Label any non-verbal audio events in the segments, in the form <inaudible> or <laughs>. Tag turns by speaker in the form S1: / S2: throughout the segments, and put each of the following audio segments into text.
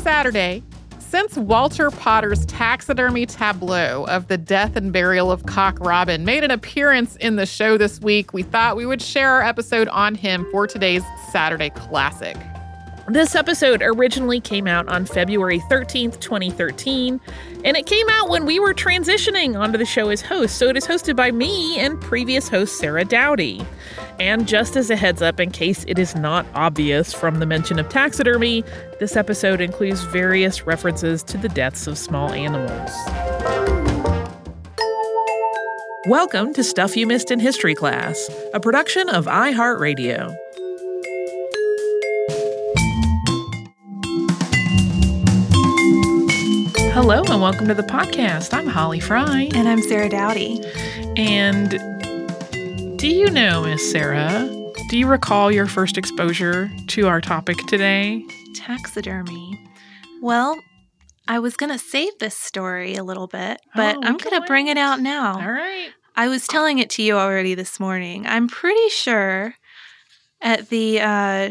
S1: Saturday, since Walter Potter's taxidermy tableau of the death and burial of Cock Robin made an appearance in the show this week, we thought we would share our episode on him for today's Saturday Classic.
S2: This episode originally came out on February 13th, 2013, and it came out when we were transitioning onto the show as hosts, so it is hosted by me and previous host Sarah Dowdy. And just as a heads up, in case it is not obvious from the mention of taxidermy, this episode includes various references to the deaths of small animals. Welcome to Stuff You Missed in History Class, a production of iHeartRadio. Hello and welcome to the podcast. I'm Holly Fry.
S3: And I'm Sarah Dowdy.
S2: And do you know, Miss Sarah, do you recall your first exposure to our topic today?
S3: Taxidermy. Well, I was going to save this story a little bit, but
S2: Oh,
S3: I'm going to bring it out now.
S2: All right.
S3: I was telling it to you already this morning. I'm pretty sure at the uh,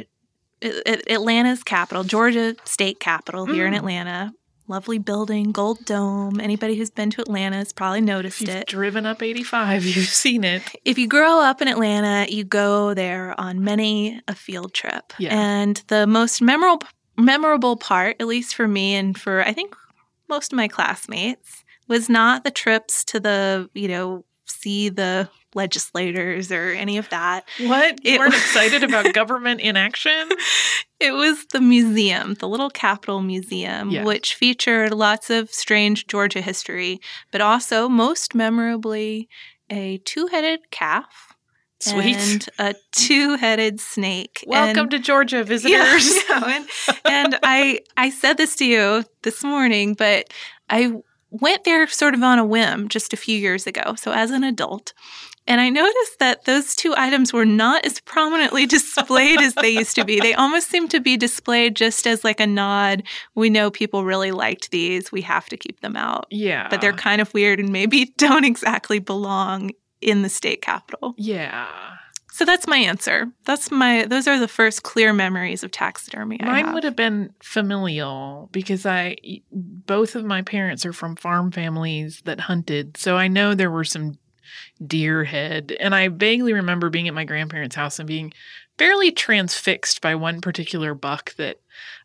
S3: Atlanta's capital, Georgia state capital here in
S2: Mm.
S3: Atlanta, lovely building, gold dome. Anybody who's been to Atlanta has probably noticed
S2: you've
S3: it.
S2: driven up 85, <laughs> you've seen it.
S3: If you grow up in Atlanta, you go there on many a field trip.
S2: Yeah.
S3: And the most memorable memorable part, at least for me and for I think most of my classmates, was not the trips to the, you know, see the legislators or any of that.
S2: What? You
S3: It-
S2: weren't <laughs> excited about government in action?
S3: It was the museum, the little Capitol Museum,
S2: Yes.
S3: which featured lots of strange Georgia history, but also most memorably a two-headed calf
S2: Sweet.
S3: and a two-headed snake.
S2: Welcome
S3: And-
S2: to Georgia, <laughs> visitors.
S3: I know, and, and I I said this to you this morning, but I went there sort of on a whim just a few years ago. So as an adult. And I noticed that those two items were not as prominently <laughs> displayed as they used to be. They almost seem to be displayed just as like a nod. We know people really liked these. We have to keep them out.
S2: Yeah.
S3: But they're kind of weird and maybe <laughs> don't exactly belong in the state capitol.
S2: Yeah.
S3: So that's my answer. That's my those are the first clear memories of taxidermy I
S2: Mine
S3: have.
S2: would have been familial because I both of my parents are from farm families that hunted. So I know there were some deer head and I vaguely remember being at my grandparents' house and being fairly transfixed by one particular buck that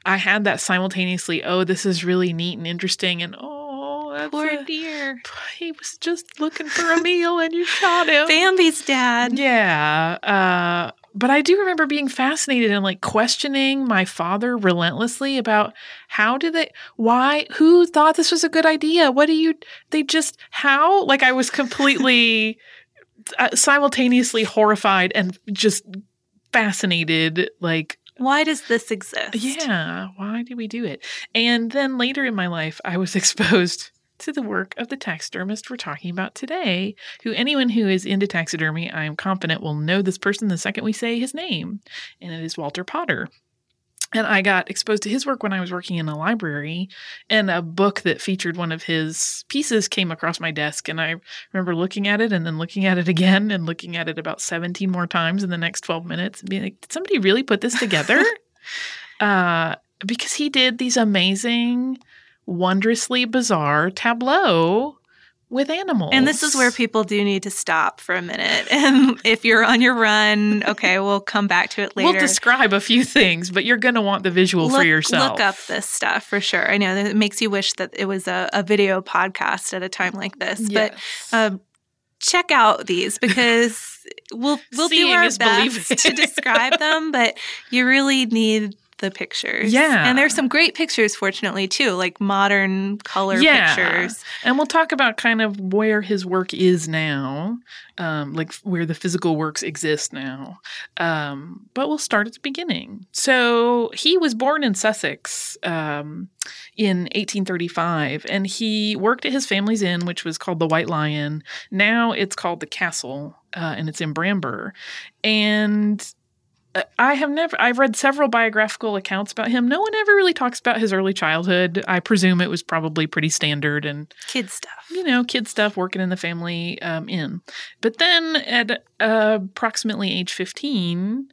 S2: I had that simultaneously, oh, this is really neat and interesting and oh, that's
S3: Poor
S2: a-
S3: deer. <laughs>
S2: he was just looking for a meal and you shot him.
S3: Bambi's dad.
S2: Yeah. Uh, but I do remember being fascinated and like questioning my father relentlessly about how did they, why, who thought this was a good idea? What do you, they just, how? Like I was completely uh, simultaneously horrified and just fascinated. Like,
S3: Why does this exist?
S2: yeah, why do we do it? And then later in my life, I was <laughs> exposed to the work of the taxidermist we're talking about today, who anyone who is into taxidermy, I am confident will know this person the second we say his name, and it is Walter Potter. And I got exposed to his work when I was working in a library, and a book that featured one of his pieces came across my desk. And I remember looking at it and then looking at it again and looking at it about 17 more times in the next 12 minutes and being like, did somebody really put this together? <laughs> uh, because he did these amazing, wondrously bizarre tableau with animals.
S3: And this is where people do need to stop for a minute. <laughs> And if you're on your run, okay, we'll come back to it later.
S2: We'll describe a few things, but you're going to want the visual for yourself.
S3: Look up this stuff for sure. I know that it makes you wish that it was a, a video podcast at a time like this.
S2: Yes.
S3: But um, check out these because <laughs> we'll we'll do our best
S2: believing.
S3: to describe them, but you really need the pictures.
S2: Yeah.
S3: And there's some great pictures, fortunately, too, like modern color
S2: Yeah.
S3: pictures.
S2: And we'll talk about kind of where his work is now, um, like where the physical works exist now. Um, but we'll start at the beginning. So he was born in Sussex um, in 1835, and he worked at his family's inn, which was called the White Lion. Now it's called the Castle, uh, and it's in Bramber. And I have never, I've read several biographical accounts about him. No one ever really talks about his early childhood. I presume it was probably pretty standard and,
S3: Kid stuff.
S2: you know, kid stuff working in the family um, inn. But then at uh, approximately age 15,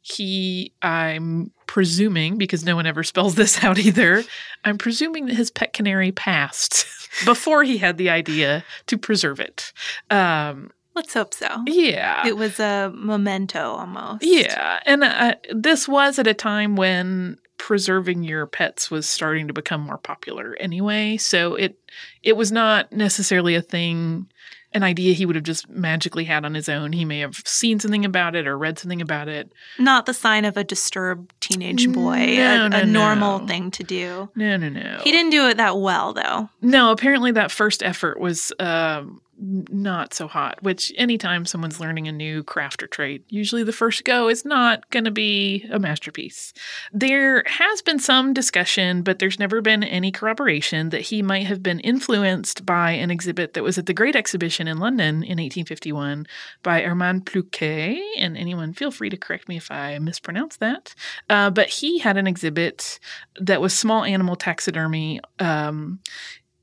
S2: he, I'm presuming, because no one ever <laughs> spells this out either, I'm presuming that his pet canary passed <laughs> before he had the idea to preserve it. Um,
S3: Let's hope so.
S2: yeah.
S3: It was a memento almost.
S2: Yeah, and uh, this was at a time when preserving your pets was starting to become more popular anyway. So it it was not necessarily a thing, an idea he would have just magically had on his own. He may have seen something about it or read something about it.
S3: Not the sign of a disturbed teenage boy,
S2: No,
S3: a,
S2: no,
S3: a normal
S2: no.
S3: thing to do.
S2: No, no, no.
S3: He didn't do it that well, though.
S2: No, apparently that first effort was um, not so hot. Which anytime someone's learning a new craft or trade, usually the first go is not going to be a masterpiece. There has been some discussion, but there's never been any corroboration that he might have been influenced by an exhibit that was at the Great Exhibition in London in 1851 by Armand Ploucquet. And anyone, feel free to correct me if I mispronounce that. Uh, but he had an exhibit that was small animal taxidermy. Um,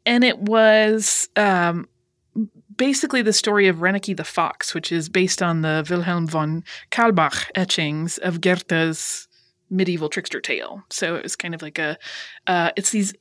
S2: and it was um, basically the story of Reineke the fox, which is based on the Wilhelm von Kaulbach etchings of Goethe's medieval trickster tale. So it was kind of like a, uh, it's these,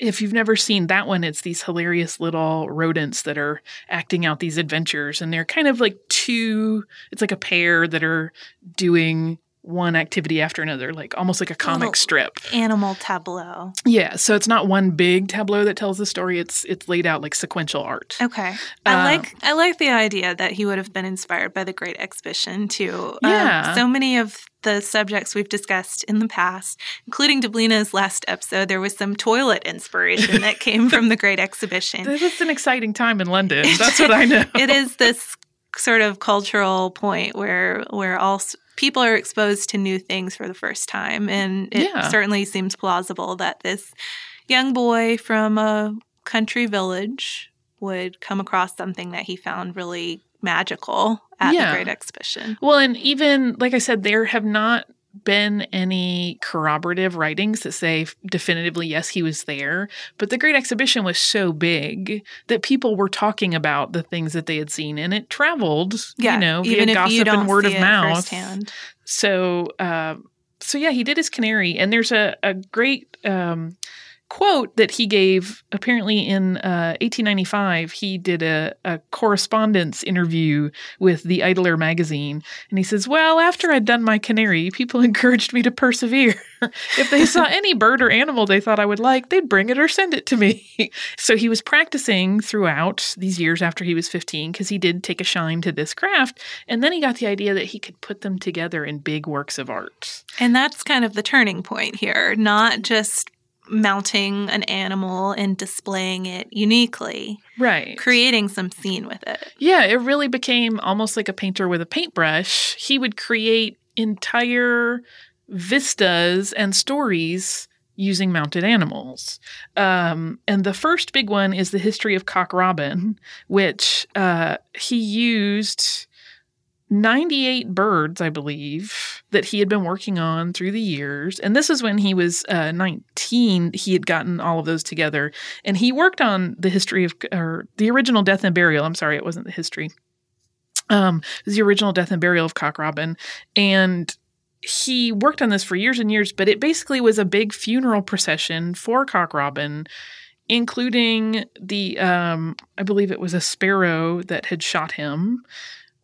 S2: if you've never seen that one, it's these hilarious little rodents that are acting out these adventures. And they're kind of like two, it's like a pair that are doing one activity after another, like almost like a comic
S3: Little-
S2: strip.
S3: Animal tableau.
S2: Yeah, so it's not one big tableau that tells the story. It's it's laid out like sequential art.
S3: Okay, I
S2: Uh,
S3: like I like the idea that he would have been inspired by the Great Exhibition too. Um,
S2: Yeah.
S3: so many of the subjects we've discussed in the past, including Deblina's last episode, there was some toilet inspiration that came from the Great Exhibition. <laughs>
S2: This is an exciting time in London. <laughs> That's what I know.
S3: it is this sort of cultural point where where all people are exposed to new things for the first time and it
S2: Yeah.
S3: certainly seems plausible that this young boy from a country village would come across something that he found really magical at
S2: Yeah.
S3: the great exhibition
S2: Well, and even like I said, there have not been any corroborative writings that say definitively yes he was there but the great exhibition was so big that people were talking about the things that they had seen and it traveled
S3: yeah
S2: you know
S3: even
S2: via
S3: if
S2: gossip
S3: you don't
S2: and word of mouth
S3: firsthand.
S2: so um so yeah he did his canary and there's a, a great um quote that he gave apparently in uh, 1895 he did a, a correspondence interview with the idler magazine. And he says well after i'd done my canary people <laughs> encouraged me to persevere. If they saw <laughs> any bird or animal they thought i would like they'd bring it or send it to me. <laughs> So he was practicing throughout these years after he was 15 because he did take a shine to this craft. And then he got the idea that he could put them together in big works of art.
S3: And that's kind of the turning point here not just mounting an animal and displaying it uniquely
S2: right
S3: creating some scene with it
S2: Yeah, it really became almost like a painter with a paintbrush. He would create entire vistas and stories using mounted animals. Um, and the first big one is the history of Cock Robin, which uh, he used 98 birds, I believe, that he had been working on through the years. And this is when he was uh, 19. He had gotten all of those together. And he worked on the history of, or the original death and burial. I'm sorry, it wasn't the history. Um, it was the original death and burial of Cock Robin. And he worked on this for years and years, but it basically was a big funeral procession for Cock Robin, including the, um, I believe it was a sparrow that had shot him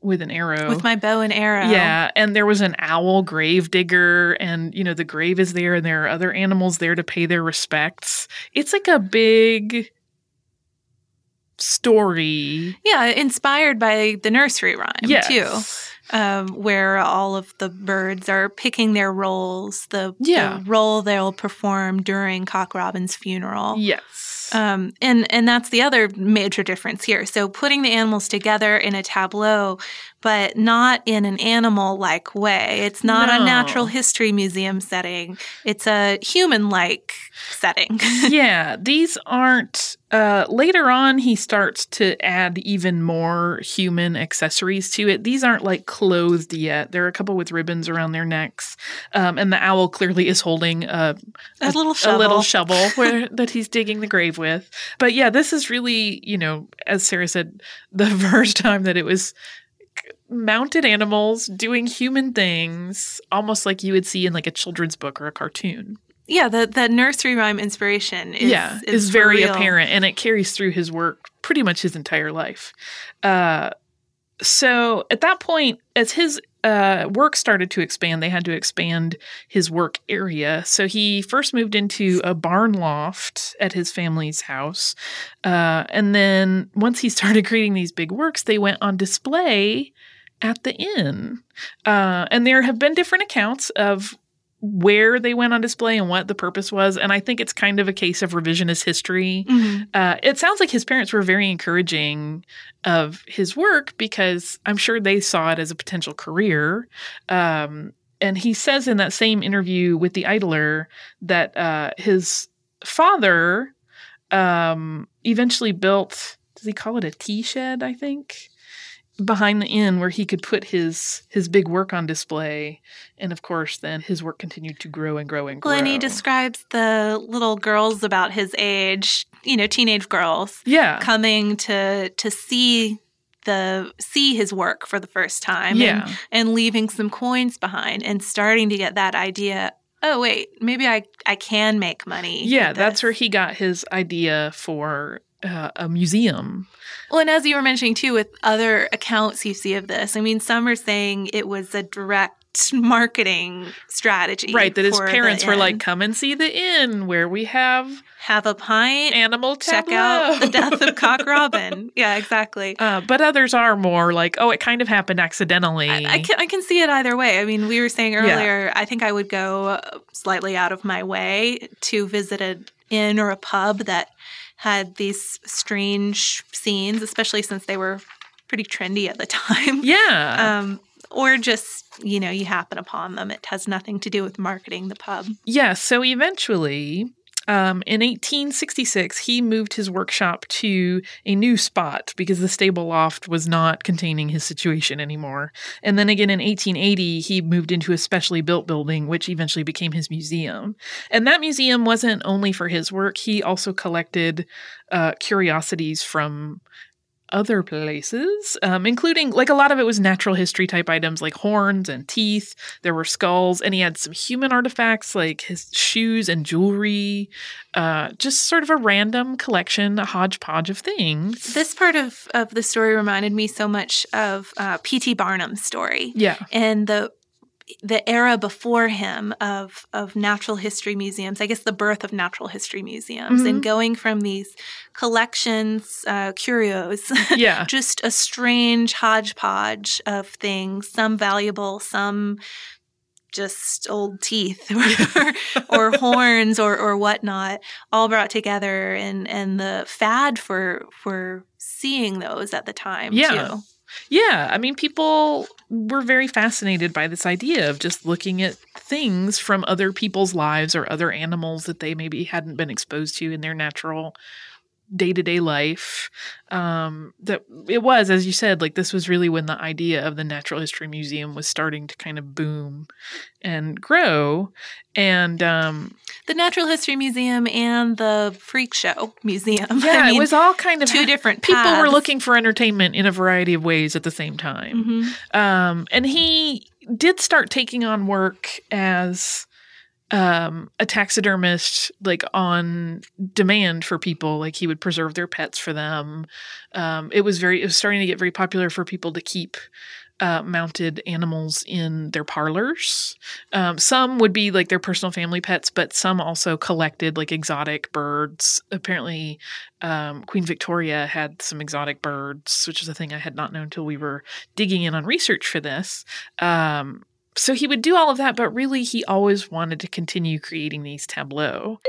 S2: with an arrow.
S3: with my bow and arrow.
S2: Yeah, and there was an owl grave digger, and you know the grave is there, and there are other animals there to pay their respects. It's like a big story.
S3: Yeah, inspired by the nursery rhyme
S2: Yes.
S3: too, um, where all of the birds are picking their roles, the,
S2: Yeah.
S3: the role they'll perform during Cock Robin's funeral.
S2: Yes.
S3: Um, and and that's the other major difference here. So putting the animals together in a tableau, but not in an animal-like way. It's not
S2: No.
S3: a natural history museum setting. It's a human-like setting. <laughs>
S2: yeah, these aren't. Uh, later on, he starts to add even more human accessories to it. These aren't like clothed yet. There are a couple with ribbons around their necks, um, and the owl clearly is holding a
S3: a little shovel.
S2: a little shovel <laughs> where, that he's digging the grave with. But yeah, this is really, you know, as Sarah said, the <laughs> first time that it was mounted animals doing human things, almost like you would see in like a children's book or a cartoon.
S3: Yeah, the the nursery rhyme inspiration is
S2: yeah,
S3: is,
S2: is very
S3: real.
S2: apparent, and it carries through his work pretty much his entire life. Uh, so at that point, as his uh, work started to expand, they had to expand his work area. So he first moved into a barn loft at his family's house. Uh, and then once he <laughs> started creating these big works, they went on display at the inn. Uh, and there have been different accounts of where they went on display and what the purpose was. And I think it's kind of a case of revisionist history.
S3: Mhm.
S2: Uh, it sounds like his parents were very encouraging of his work because I'm sure they saw it as a potential career. Um, and he says in that same interview with the Idler that uh, his father um, eventually built, does he call it a tea shed, I think? Behind the inn where he could put his his big work on display. And of course then his work continued to grow and grow and grow
S3: Well, and he describes the little girls about his age, you know, teenage girls
S2: yeah.
S3: coming to to see the see his work for the first time
S2: yeah.
S3: and, and leaving some coins behind and starting to get that idea oh wait maybe i i can make money
S2: Yeah, that's where he got his idea for uh, a museum.
S3: well and as you were mentioning too with other accounts you see of this i mean some are saying it was a direct marketing strategy
S2: Right, that his parents were like, "Come and see the inn where we have
S3: have a pint
S2: animal
S3: check out the death of cock <laughs> robin yeah exactly
S2: Uh, but others are more like, "Oh, it kind of happened accidentally."
S3: I, I can I can see it either way. I mean, we were saying
S2: Yeah.
S3: earlier. I think I would go slightly out of my way to visit an inn or a pub that had these strange scenes, especially since they were pretty trendy at the time.
S2: yeah,
S3: Um, or just you know you happen upon them. It has nothing to do with marketing the pub.
S2: Yeah, so eventually, um, in 1866, he moved his workshop to a new spot because the stable loft was not containing his situation anymore. And then again in 1880, he moved into a specially built building, which eventually became his museum. And that museum wasn't only for his work, he also collected uh, curiosities from other places, um, including like a lot of it was natural history type items like horns and teeth. There were skulls, and he had some human artifacts like his shoes and jewelry. Uh, just sort of a random collection, a hodgepodge of things.
S3: This part of of the story reminded me so much of uh, P.T. Barnum's story.
S2: yeah,
S3: and the the era before him of of natural history museums i guess the birth of natural history museums
S2: Mhm.
S3: and going from these collections uh, curios <laughs>
S2: yeah,
S3: just a strange hodgepodge of things some valuable some just old teeth <laughs> or, or <laughs> horns or, or whatnot all brought together and and the fad for for seeing those at the time
S2: Yeah.
S3: too
S2: yeah. I mean, people were very fascinated by this idea of just looking at things from other people's lives or other animals that they maybe hadn't been exposed to in their natural day to day life. Um, that it was, as you said, like this was really when the idea of the Natural History Museum was starting to kind of boom and grow. And um,
S3: the Natural History Museum and the Freak Show Museum. <laughs>
S2: yeah,
S3: I mean,
S2: it was all kind of
S3: two different
S2: people were looking for entertainment in a variety of ways at the same time.
S3: Mhm.
S2: Um, and he did start taking on work as um, a taxidermist, like on demand for people. Like he would preserve their pets for them. Um, it was very, it was starting to get very popular for people to keep uh, mounted animals in their parlors. Um, some would be like their personal family pets, but some also collected like exotic birds. Apparently, um, Queen Victoria had some exotic birds, which is a thing I had not known until we were digging in on research for this. Um, so he would do all of that, but really he always wanted to continue creating these tableaux.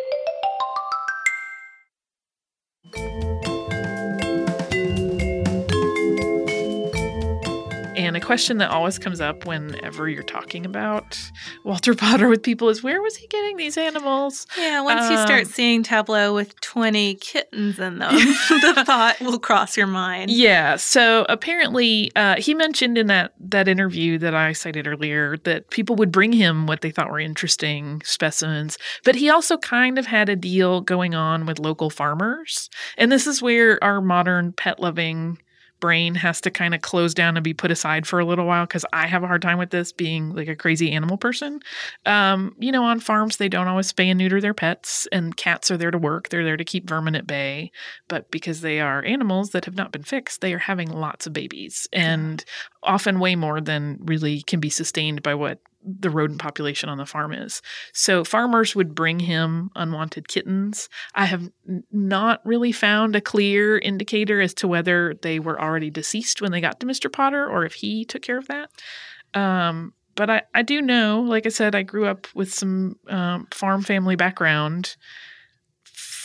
S2: A question that always comes up whenever you're talking about Walter Potter with people is where was he getting these animals?
S3: Yeah, once you start
S2: Um,
S3: seeing Tableau with 20 kittens in them, <laughs> the <laughs> thought will cross your mind.
S2: Yeah. So apparently, uh, he mentioned in that that interview that I cited earlier that people would bring him what they thought were interesting specimens, but he also kind of had a deal going on with local farmers, and this is where our modern pet loving brain has to kind of close down and be put aside for a little while because I have a hard time with this being like a crazy animal person. Um, you know, on farms, they don't always spay and neuter their pets, and cats are there to work. They're there to keep vermin at bay. But because they are animals that have not been fixed, they are having lots of babies and often way more than really can be sustained by what the rodent population on the farm is. So farmers would bring him unwanted kittens. I have not really found a clear indicator as to whether they were already deceased when they got to Mr. Potter or if he took care of that. Um, but I, I do know, like I said, I grew up with some um, farm family background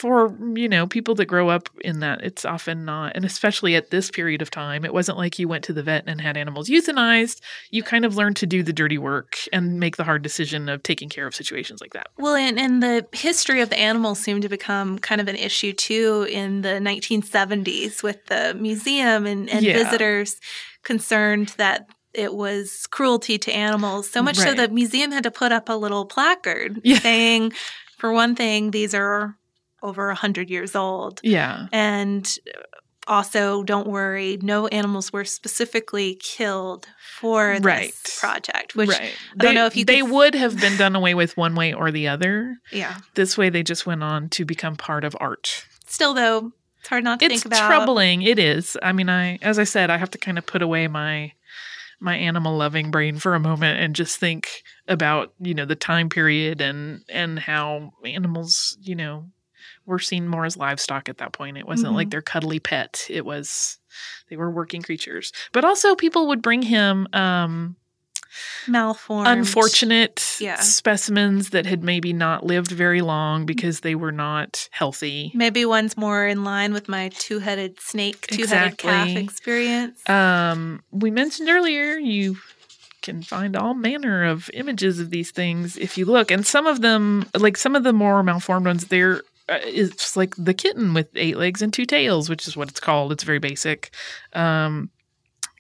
S2: for you know people that grow up in that it's often not and especially at this period of time it wasn't like you went to the vet and had animals euthanized you kind of learned to do the dirty work and make the hard decision of taking care of situations like that
S3: Well, and, and the history of the animals seemed to become kind of an issue too in the 1970s with the museum and, and
S2: Yeah.
S3: visitors concerned that it was cruelty to animals. So much so
S2: Right.
S3: the museum had to put up a little placard
S2: Yeah.
S3: saying, for one thing, these are over 100 years old.
S2: yeah
S3: And also, don't worry, no animals were specifically killed for this
S2: Right.
S3: project, which
S2: right
S3: I
S2: they,
S3: don't know if you
S2: they
S3: could-
S2: would have been done away with one way or the other
S3: yeah.
S2: this way they just went on to become part of art
S3: Still, though, it's hard not to
S2: it's
S3: think about.
S2: troubling it is i mean i as i said i have to kind of put away my my animal loving brain for a moment and just think about you know the time period and and how animals you know were seen more as livestock at that point it wasn't
S3: Mhm.
S2: like their cuddly pet it was they were working creatures but also people would bring him um
S3: malformed.
S2: unfortunate
S3: Yeah.
S2: specimens that had maybe not lived very long because they were not healthy
S3: Maybe one's more in line with my two-headed snake, two-headed calf experience.
S2: Um, we mentioned earlier you can find all manner of images of these things if you look, and some of them, like some of the more malformed ones, they're it's like the kitten with eight legs and two tails, which is what it's called. It's very basic. Um,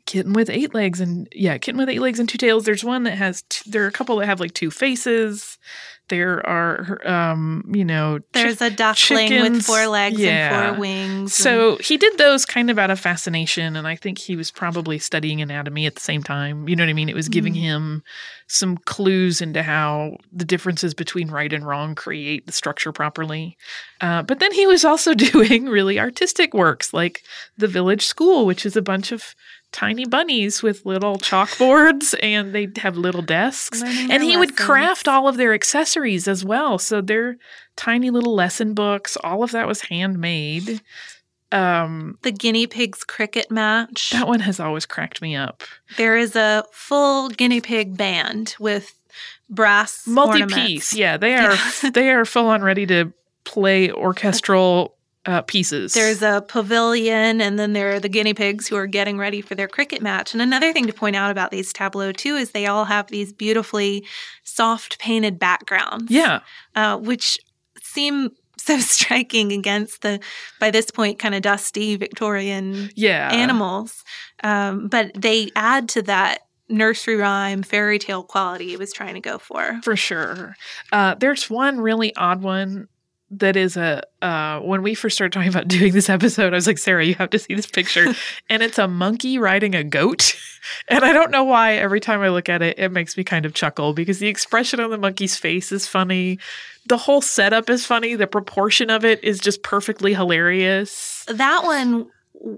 S2: kitten with eight legs and yeah, kitten with eight legs and two tails. There's one that has t- there are a couple that have like two faces. There are um, you know,
S3: There's a duckling with four legs
S2: yeah.
S3: and four wings. and-
S2: so he did those kind of out of fascination, and I think he was probably studying anatomy at the same time. You know what I mean? It was giving
S3: Mhm.
S2: him some clues into how the differences between right and wrong create the structure properly. Uh, but then he was also <laughs> doing really artistic works, like the village school, which is a bunch of tiny bunnies with little chalkboards, and they'd have little desks.
S3: Learning
S2: and he would craft all of their accessories as well. So their tiny little lesson books. All of that was handmade. Um
S3: the guinea pigs cricket match.
S2: that one has always cracked me up.
S3: There is a full guinea pig band with brass
S2: multi-piece.
S3: ornaments.
S2: yeah they are
S3: Yeah.
S2: they are full on ready to play <laughs> orchestral uh, pieces
S3: There's a pavilion, and then there are the guinea pigs who are getting ready for their cricket match. And another thing to point out about these tableaux, too, is they all have these beautifully soft painted backgrounds.
S2: yeah
S3: Uh, which seem so <laughs> striking against the, by this point, kind of dusty Victorian
S2: yeah
S3: animals. Um, but they add to that nursery rhyme, fairy tale quality he was trying to go for.
S2: for sure uh there's one really odd one that is a uh when we first started talking about <laughs> doing this episode i was like sarah you have to see this picture. <laughs> And it's a monkey riding a goat. <laughs> And i don't know why every time i look at it it makes me kind of chuckle because the expression on the monkey's face is funny. The whole setup is funny. The proportion of it is just perfectly hilarious.
S3: That one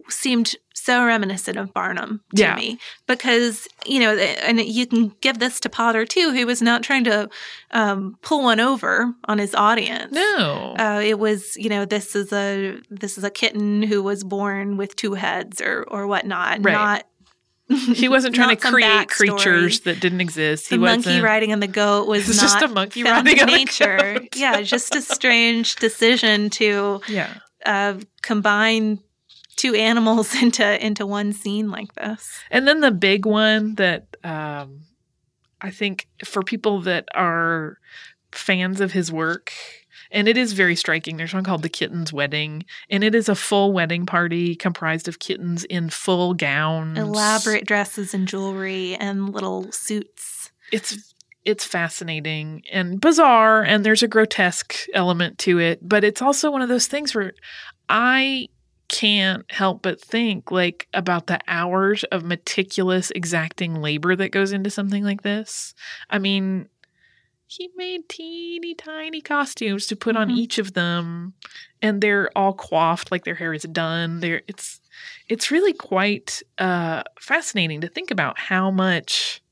S3: seemed so reminiscent of Barnum to
S2: Yeah.
S3: me because you know, and you can give this to Potter too, who was not trying to um, pull one over on his audience.
S2: no
S3: Uh, it was, you know, this is a this is a kitten who was born with two heads or or whatnot.
S2: Right.
S3: Not <laughs>
S2: he wasn't trying <laughs> to create creatures that didn't exist
S3: The
S2: he
S3: monkey riding on the goat was <laughs> not
S2: just a monkey riding
S3: in
S2: on
S3: nature.
S2: goat.
S3: yeah, just a strange decision to
S2: yeah
S3: uh, combine two animals <laughs> into into one scene like this.
S2: And then the big one that um, I think for people that are fans of his work, and it is very striking. There's one called The Kitten's Wedding, and it is a full wedding party comprised of kittens in full gowns.
S3: Elaborate dresses and jewelry and little suits.
S2: It's it's fascinating and bizarre, and there's a grotesque element to it, but it's also one of those things where I can't help but think like about the hours of meticulous exacting labor that goes into something like this. I mean, he made teeny tiny costumes to put on
S3: Mhm.
S2: each of them and they're all coiffed like their hair is done. They're it's it's really quite uh fascinating to think about how much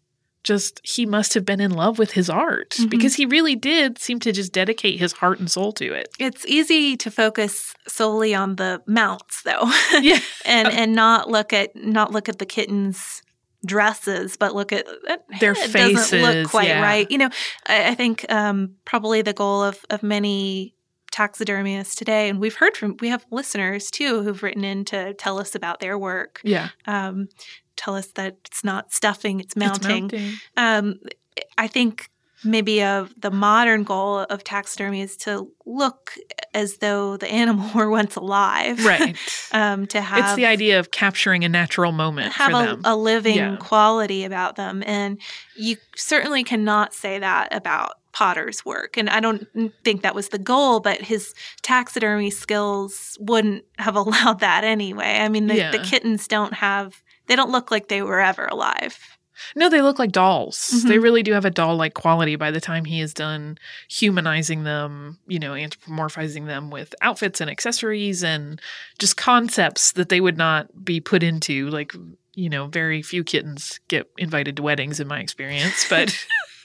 S2: just he must have been in love with his art
S3: Mhm.
S2: because he really did seem to just dedicate his heart and soul to it.
S3: It's easy to focus solely on the mounts, though, <laughs>
S2: Yeah.
S3: and and not look at not look at the kittens' dresses, but look at that
S2: Their
S3: head doesn't
S2: faces,
S3: look quite
S2: yeah.
S3: right. You know, I, I think um, probably the goal of of many taxidermists today, and we've heard from we have listeners too who've written in to tell us about their work.
S2: Yeah.
S3: Um, tell us that it's not stuffing; it's
S2: It's
S3: mounting.
S2: mounting.
S3: um, I think maybe of the modern goal of taxidermy is to look as though the animal <laughs> were once alive,
S2: Right. <laughs>
S3: um, to have
S2: it's the idea of capturing a natural moment
S3: have
S2: for
S3: a, a living
S2: Yeah.
S3: quality about them, and you certainly cannot say that about Potter's work. And I don't think that was the goal, but his taxidermy skills wouldn't have <laughs> allowed that anyway. I mean, the, the kittens don't have. They don't look like they were ever alive.
S2: No, they look like dolls.
S3: Mhm.
S2: They really do have a doll like quality by the time he is done humanizing them, you know, anthropomorphizing them with outfits and accessories and just concepts that they would not be put into. Like, you know, very few kittens get invited to weddings in my experience, but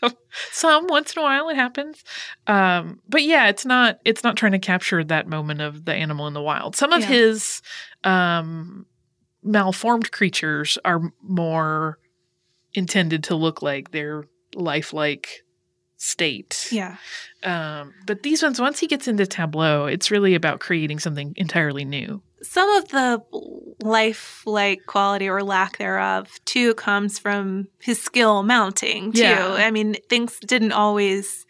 S2: <laughs> some once in a while it happens. Um, but yeah, it's not it's not trying to capture that moment of the animal in the wild. Some of
S3: Yeah.
S2: his um malformed creatures are more intended to look like their lifelike state.
S3: Yeah.
S2: Um, but these ones, once he gets into Tableau, it's really about creating something entirely new.
S3: some of the lifelike quality or lack thereof too comes from his skill mounting too.
S2: Yeah.
S3: I mean, things didn't always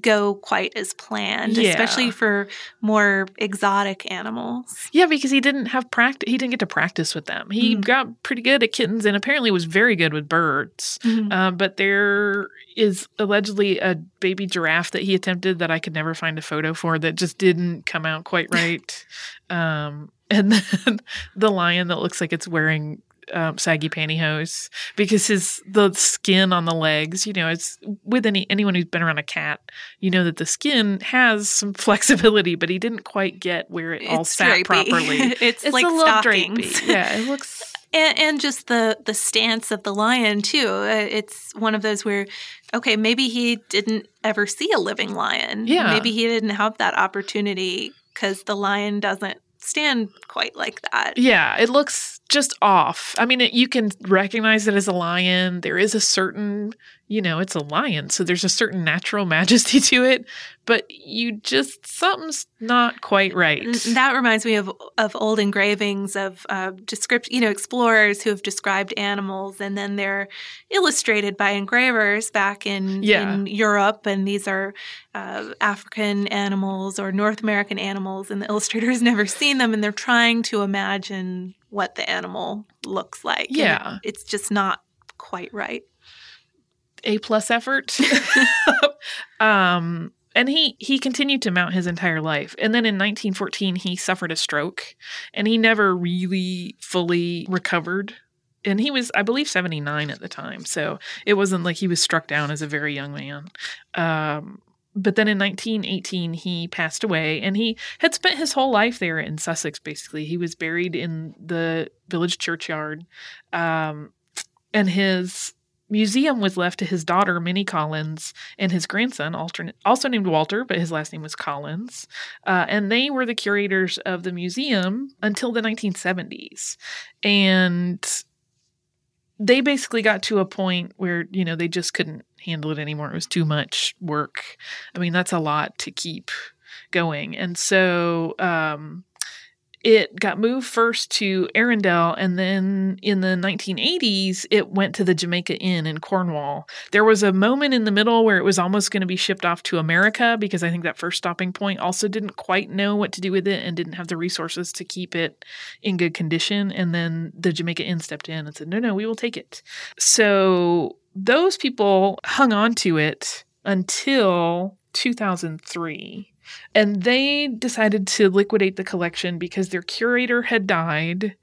S3: go quite as planned,
S2: Yeah.
S3: especially for more exotic animals.
S2: Yeah, because he didn't have practice. He didn't get to practice with them. He
S3: Mhm.
S2: got pretty good at kittens, and apparently was very good with birds. Um, but there is allegedly a baby giraffe that he attempted that I could never find a photo for that just didn't come out quite <laughs> right. um, and then <laughs> the lion that looks like it's wearing um, saggy pantyhose because his the skin on the legs, you know, it's with any anyone who's been around a cat, you know that the skin has some <laughs> flexibility, but he didn't quite get where it all
S3: It's
S2: sat
S3: drapey.
S2: properly. <laughs>
S3: it's,
S2: It's
S3: like
S2: a little
S3: stockings.
S2: drapey. <laughs> Yeah, it looks
S3: and, and just the the stance of the lion too. Uh, It's one of those where, okay, maybe he didn't ever see a living lion.
S2: Yeah.
S3: maybe he didn't have that opportunity because the lion doesn't stand quite like that.
S2: Yeah, it looks just off. I mean, you can recognize it as a lion. There is a certain, you know, it's a lion, so there's a certain natural <laughs> majesty to it, but you just something's not quite right.
S3: That reminds me of of old engravings of uh, descript, you know, explorers who have described animals, and then they're illustrated by engravers back in
S2: Yeah.
S3: in Europe, and these are uh, African animals or North American animals, and the illustrator's <laughs> never seen them, and they're trying to imagine what the animal looks like. and it-
S2: Yeah.
S3: it's just not quite right.
S2: A plus effort. <laughs> um and he he continued to mount his entire life. And then in 1914 he suffered a stroke and he never really fully recovered. And he was I believe 79 at the time. So it wasn't like he was struck down as a very young man. Um but then in 1918 he passed away and he had spent his whole life there in Sussex basically. He was buried in the village churchyard. Um and his museum was left to his daughter Minnie Collins and his grandson, also named Walter, but his last name was Collins, uh, and they were the curators of the museum until the 1970s, and they basically got to a point where you know they just couldn't handle it anymore. It was too much work. I mean, that's a lot to keep going, and so. Um, it got moved first to Arundel, and then in the 1980s, it went to the Jamaica Inn in Cornwall. There was a moment in the middle where it was almost going to be shipped off to America because I think that first stopping point also didn't quite know what to do with it and didn't have the resources to keep it in good condition. And then the Jamaica Inn stepped in and said, no, no, we will take it. So those people hung on to it until 2003. And they decided to liquidate the collection because their curator had died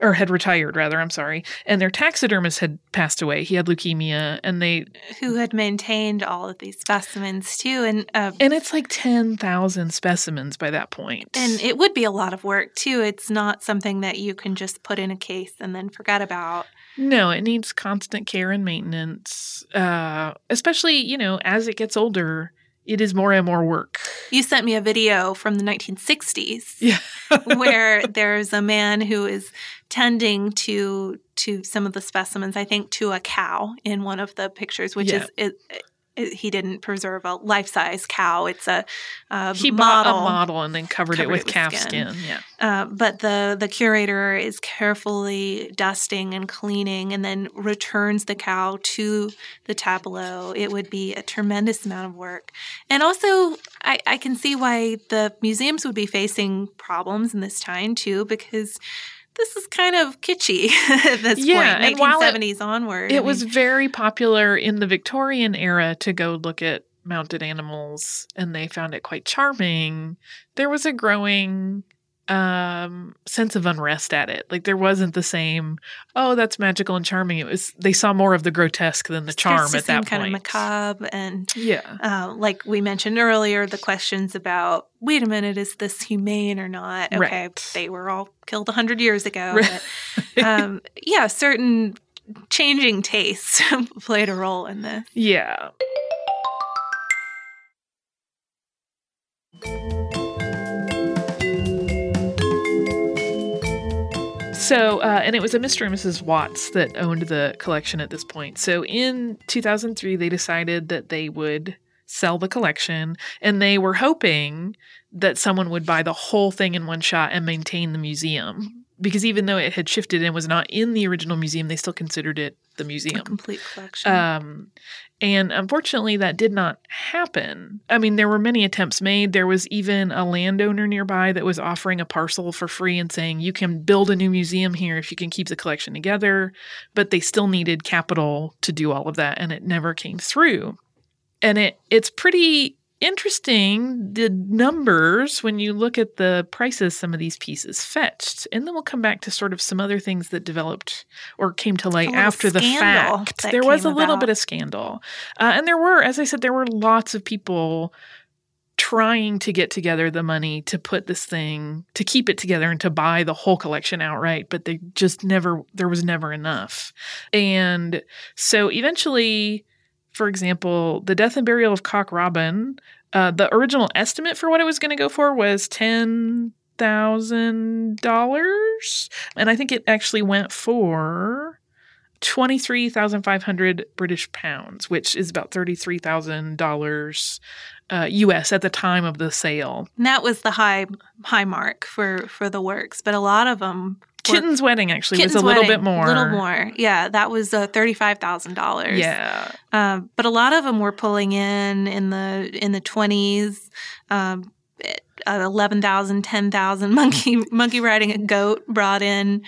S2: or had retired rather, I'm sorry, and their taxidermist had passed away. He had leukemia and they
S3: Who had maintained all of these specimens too, and uh,
S2: and it's like 10,000 specimens by that point.
S3: and it would be a lot of work too. It's not something that you can just put in a case and then forget about.
S2: No, it needs constant care and maintenance. Uh, especially, you know, as it gets older, it is more and more work.
S3: You sent me a video from the 1960s
S2: Yeah. <laughs>
S3: where there's a man who is tending to to some of the specimens. I think to a cow in one of the pictures, which
S2: Yeah.
S3: is it, he didn't preserve a life size cow. It's a, a
S2: he bought a model and then covered, it with
S3: it with
S2: calf
S3: skin.
S2: skin. Yeah.
S3: Uh, but the the curator is carefully dusting and cleaning, and then returns the cow to the tableau. It would be a tremendous amount of work, and also I, I can see why the museums would be facing problems in this time too, because this is kind of kitschy <laughs> at this
S2: Yeah,
S3: point,
S2: and while it-
S3: 1970s onward.
S2: It
S3: I
S2: was very popular in the Victorian era to go look at mounted animals, and they found it quite charming. There was a growing um sense of unrest at it like there wasn't the same oh that's magical and charming it was they saw more of the grotesque than the charm
S3: to
S2: at that
S3: seem
S2: point
S3: kind of macabre and
S2: yeah
S3: uh, like we mentioned earlier, the questions about wait a minute, is this humane or not? Okay,
S2: Right.
S3: they were all killed 100 years ago.
S2: Right.
S3: But, um, yeah, certain changing tastes <laughs> played a role in this.
S2: yeah So, uh, and it was a Mr. and Mrs. Watts that owned the collection at this point. So, in 2003, they decided that they would sell the collection, and they were hoping that someone would buy the whole thing in one shot and maintain the museum. Because even though it had shifted and was not in the original museum, they still considered it the
S3: A
S2: museum.
S3: complete collection.
S2: Um, and unfortunately, that did not happen. I mean, there were many attempts made. There was even a landowner nearby that was offering a parcel for free and saying, you can build a new museum here if you can keep the collection together. But they still needed capital to do all of that, and it never came through. And it it's pretty interesting the numbers when you look at the prices some of these pieces fetched and then we'll come back to sort of some other things that developed or came to light after the fact. there was a
S3: came
S2: little
S3: about.
S2: bit of scandal. Uh, and there were as i said there were lots of people trying to get together the money to put this thing to keep it together and to buy the whole collection outright but they just never there was never enough. And so eventually for example the death and burial of cock robin uh, the original estimate for what it was going to go for was ten thousand dollars and i think it actually went for 23,500 British pounds, which is about $33,000 uh, US at the time of the sale.
S3: and that was the high high mark for for the works, but a lot of them.
S2: Kitten's Wedding actually was a little bit more.
S3: A little more. Yeah, that was uh, $35,000.
S2: Yeah.
S3: Um, but a lot of them were pulling in in the in the twenties, um, uh, eleven thousand, ten thousand. <laughs> Monkey monkey riding a goat brought in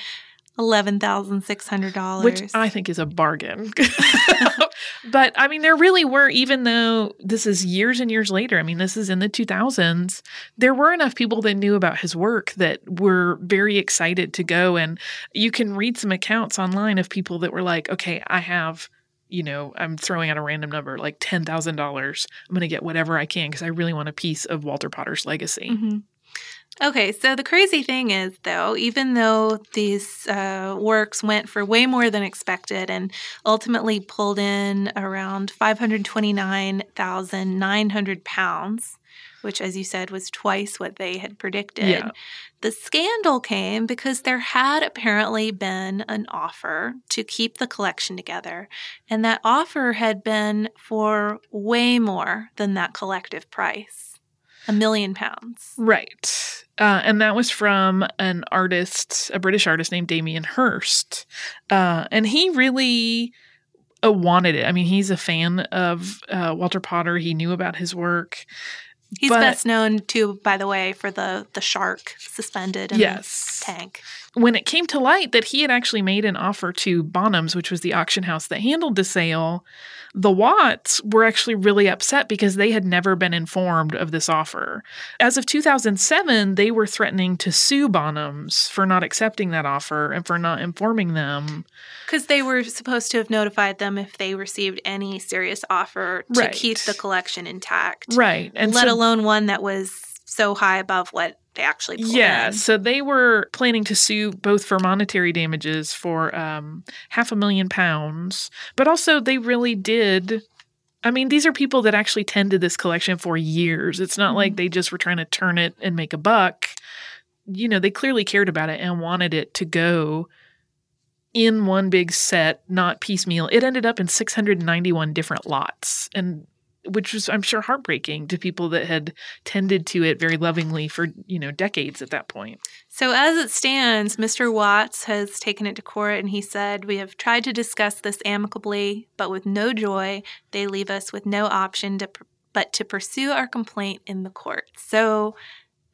S3: eleven thousand six hundred dollars.
S2: Which I think is a bargain. <laughs> but I mean, there really were, even though this is years and years later, I mean, this is in the 2000s, there were enough people that knew about his work that were very excited to go. And you can read some accounts online of people that were like, okay, I have. You know, I'm throwing out a random number like $10,000. I'm going to get whatever I can because I really want a piece of Walter Potter's legacy.
S3: Mhm. Okay, so the crazy thing is, though, even though these uh, works went for way more than expected and ultimately pulled in around 529,900 pounds, which, as you said, was twice what they had predicted,
S2: Yeah.
S3: the scandal came because there had apparently been an offer to keep the collection together. And that offer had been for way more than that collective price a million pounds.
S2: Right. Uh, and that was from an artist, a British artist named Damien Hirst. Uh, and he really uh, wanted it. I mean, he's a fan of uh, Walter Potter, he knew about his work.
S3: He's
S2: But-
S3: best known too, by the way, for the the shark suspended in
S2: Yes.
S3: the tank.
S2: When it came to light that he had actually made an offer to Bonhams, which was the auction house that handled the sale, the Watts were actually really upset because they had never been informed of this offer. As of 2007, they were threatening to sue Bonhams for not accepting that offer and for not informing them.
S3: Because they were supposed to have notified them if they received any serious offer to
S2: Right.
S3: keep the collection intact.
S2: Right. And
S3: let
S2: so-
S3: alone one that was so high above what they actually
S2: Yeah,
S3: in.
S2: so they were planning to sue both for monetary damages for um, half a million pounds, but also they really did. I mean, these are people that actually tended this collection for years. It's not like they just were trying to turn it and make a buck. You know, they clearly cared about it and wanted it to go in one big set, not piecemeal. It ended up in 691 different lots, and which was, I'm sure, heartbreaking to people that had tended to it very lovingly for you know decades at that point.
S3: So, as it stands, Mr. Watts has taken it to court and he said, We have tried to discuss this amicably, but with no joy, they leave us with no option to, pr- but to pursue our complaint in the courts. So,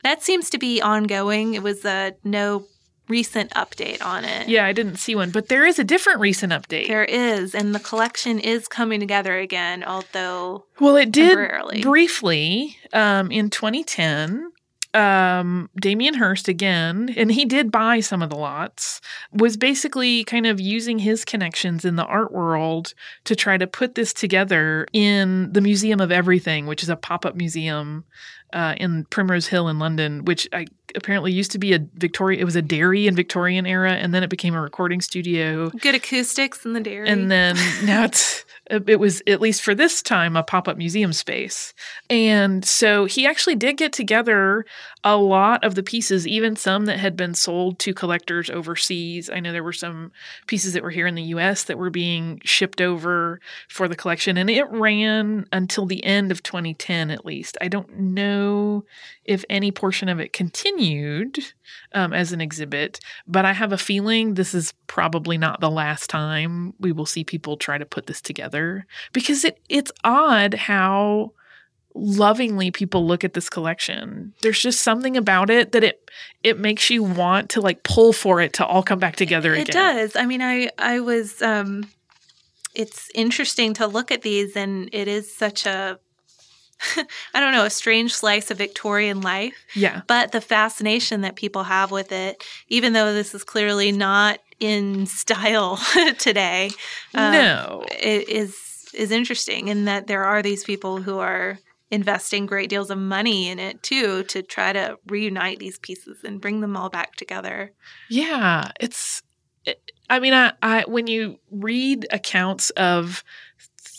S3: that seems to be ongoing. It was a no recent update on it.
S2: Yeah, I didn't see one, but there is a different recent update.
S3: There is, and the collection is coming together again, although
S2: well, it did briefly um, in 2010. Um, Damien Hirst again, and he did buy some of the lots, was basically kind of using his connections in the art world to try to put this together in the Museum of Everything, which is a pop up museum uh, in Primrose Hill in London, which I apparently used to be a Victoria. It was a dairy in Victorian era, and then it became a recording studio.
S3: good acoustics in the dairy.
S2: And then <laughs> now it's it was at least for this time a pop-up museum space. And so he actually did get together a lot of the pieces, even some that had been sold to collectors overseas. I know there were some pieces that were here in the US that were being shipped over for the collection and it ran until the end of 2010 at least. I don't know if any portion of it continued um, as an exhibit, but I have a feeling this is probably not the last time we will see people try to put this together because it it's odd how lovingly people look at this collection. There's just something about it that it it makes you want to like pull for it to all come back together
S3: it
S2: again.
S3: It does. I mean, I I was. um It's interesting to look at these, and it is such a. <laughs> I don't know, a strange slice of Victorian life,
S2: Yeah.
S3: but the fascination that people have with it, even though this is clearly not in style <laughs> today, um,
S2: no.
S3: it is is interesting in that there are these people who are investing great deals of money in it too to try to reunite these pieces and bring them all back together.
S2: Yeah, it's. It, I mean, I, I when you read accounts of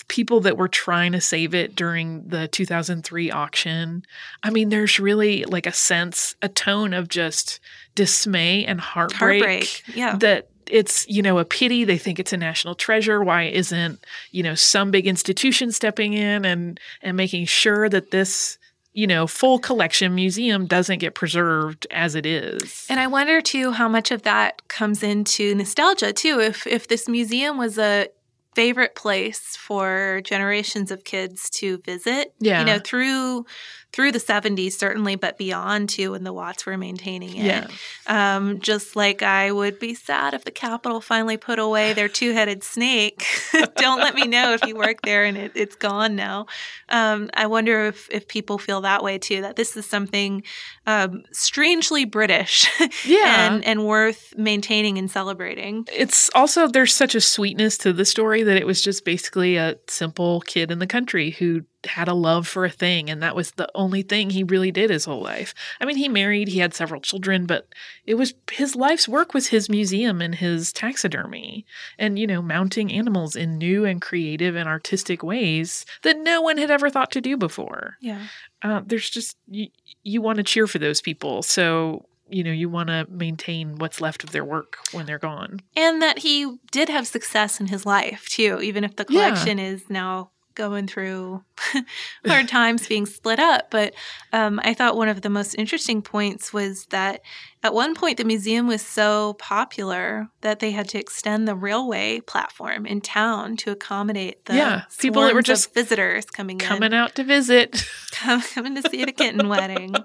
S2: people that were trying to save it during the 2003 auction, I mean, there's really like a sense, a tone of just dismay and heartbreak,
S3: Heartbreak. Yeah.
S2: that it's you know a pity they think it's a national treasure why isn't you know some big institution stepping in and and making sure that this you know full collection museum doesn't get preserved as it is
S3: And I wonder too how much of that comes into nostalgia too. If if this museum was a favorite place for generations of kids to visit,
S2: Yeah.
S3: you know, through through the 70s certainly, but beyond too when the Watts were maintaining it.
S2: Yeah.
S3: Um, just like I would be sad if the Capitol finally put away their two-headed snake. <laughs> Don't let me know if you work there and it, it's gone now. Um, I wonder if if people feel that way too. That this is something um, strangely British, <laughs>
S2: Yeah.
S3: and and worth maintaining and celebrating.
S2: it's also there's such a sweetness to the story that it was just basically a simple kid in the country who had a love for a thing and that was the only thing he really did his whole life. I mean, he married, he had several children, but it was his life's work was his museum and his taxidermy and you know, mounting animals in new and creative and artistic ways that no one had ever thought to do before.
S3: Yeah.
S2: Uh, there's just you, you want to cheer for those people. So, you know, you want to maintain what's left of their work when they're gone.
S3: And that he did have success in his life too, even if the
S2: Yeah.
S3: collection is now going through <laughs> hard times being split up. But um, I thought one of the most interesting points was that at one point the museum was so popular that they had to extend the railway platform in town to accommodate the
S2: Yeah, people that were just
S3: visitors coming
S2: Coming
S3: in,
S2: out to visit. <laughs>
S3: Coming to see the kitten <laughs> wedding.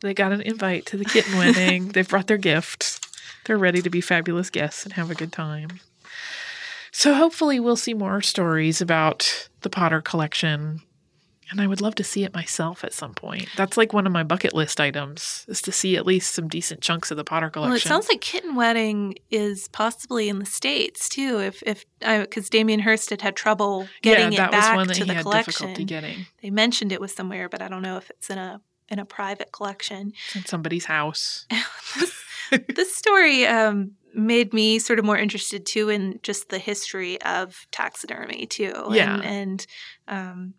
S2: They got an invite to the kitten wedding. They've brought their gifts. They're ready to be fabulous guests and have a good time. So hopefully we'll see more stories about the Potter collection. And I would love to see it myself at some point. That's like one of my bucket list items is to see at least some decent chunks of the Potter collection.
S3: Well, it sounds like Kitten Wedding is possibly in the states too. If if because Damien Hirst had had trouble getting
S2: yeah,
S3: it
S2: that was
S3: back
S2: one that
S3: to
S2: he
S3: the
S2: had
S3: collection.
S2: difficulty getting.
S3: They mentioned it was somewhere, but I don't know if it's in a in a private collection.
S2: It's in somebody's house. <laughs> <laughs>
S3: this, story um, made me sort of more interested too in just the history of taxidermy too,
S2: Yeah.
S3: and, and um,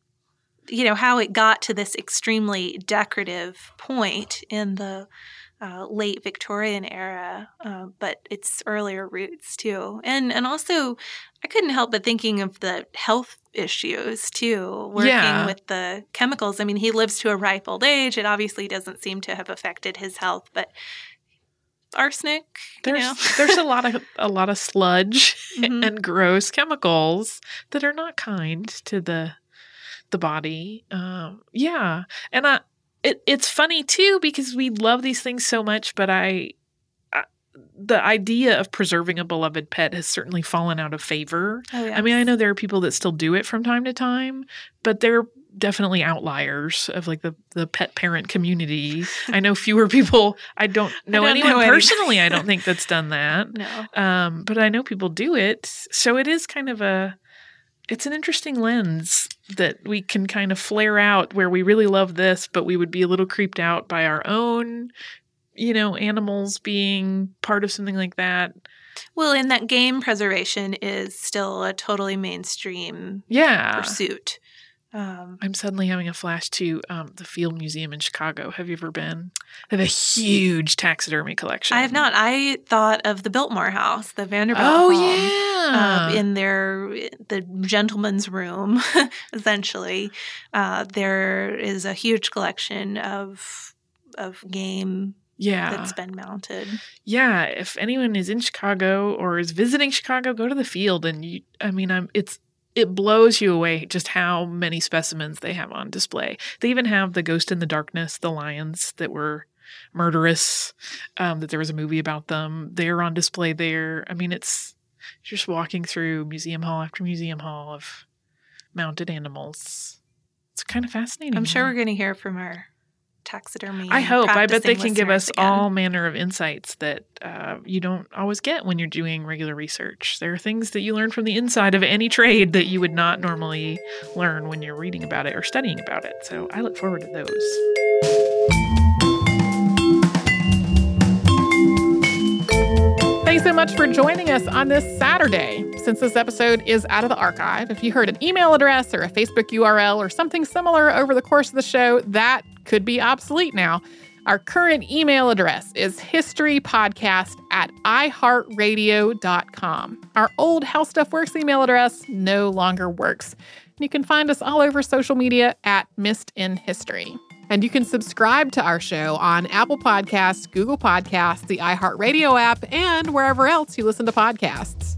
S3: you know how it got to this extremely decorative point in the uh, late Victorian era, uh, but its earlier roots too, and and also I couldn't help but thinking of the health issues too, working
S2: Yeah.
S3: with the chemicals. I mean, he lives to a ripe old age. It obviously doesn't seem to have affected his health, but arsenic, you
S2: There's
S3: know. <laughs>
S2: there's a lot of a lot of sludge <laughs>
S3: Mhm.
S2: and gross chemicals that are not kind to the the body. Um, yeah, and I it it's funny too because we love these things so much, but I, I the idea of preserving a beloved pet has certainly fallen out of favor.
S3: Oh,
S2: I mean, I know there are people that still do it from time to time, but they're definitely outliers of like the the pet parent community. I know fewer people. I don't <laughs> know
S3: don't
S2: anyone
S3: know
S2: personally. I don't think that's done that. <laughs>
S3: No.
S2: Um, but I know people do it. So it is kind of a it's an interesting lens that we can kind of flare out where we really love this, but we would be a little creeped out by our own, you know, animals being part of something like that.
S3: Well, and that game preservation is still a totally mainstream
S2: Yeah.
S3: pursuit. Um,
S2: I'm suddenly having a flash to um, the Field Museum in Chicago. Have you ever been? They have a huge taxidermy collection.
S3: I have not. I thought of the Biltmore House, the Vanderbilt
S2: Oh
S3: home.
S2: yeah.
S3: um, in their the gentleman's room <laughs> essentially uh, there is a huge collection of of game
S2: yeah.
S3: that's been mounted
S2: yeah. If anyone is in Chicago or is visiting Chicago, go to the field and you. I mean, I'm. It's. It blows you away just how many specimens they have on display. They even have the Ghost in the Darkness, the lions that were murderous. Um, that there was a movie about them. They're on display there. I mean, it's just walking through museum hall after museum hall of mounted animals. It's kind of fascinating.
S3: i'm sure we're going to hear from our taxidermy
S2: I hope. I bet they can give us
S3: again.
S2: all manner of insights that uh, you don't always get when you're doing regular research. There are things that you learn from the inside of any trade that you would not normally learn when you're reading about it or studying about it. So I look forward to those.
S1: Thanks so much for joining us on this Saturday. Since this episode is out of the archive, if you heard an email address or a Facebook URL or something similar over the course of the show, that could be obsolete now. Our current email address is historypodcast at iheartradio.com. Our old How Stuff Works email address no longer works. You can find us all over social media at Missed in History. And you can subscribe to our show on Apple Podcasts, Google Podcasts, the iHeartRadio app, and wherever else you listen to podcasts.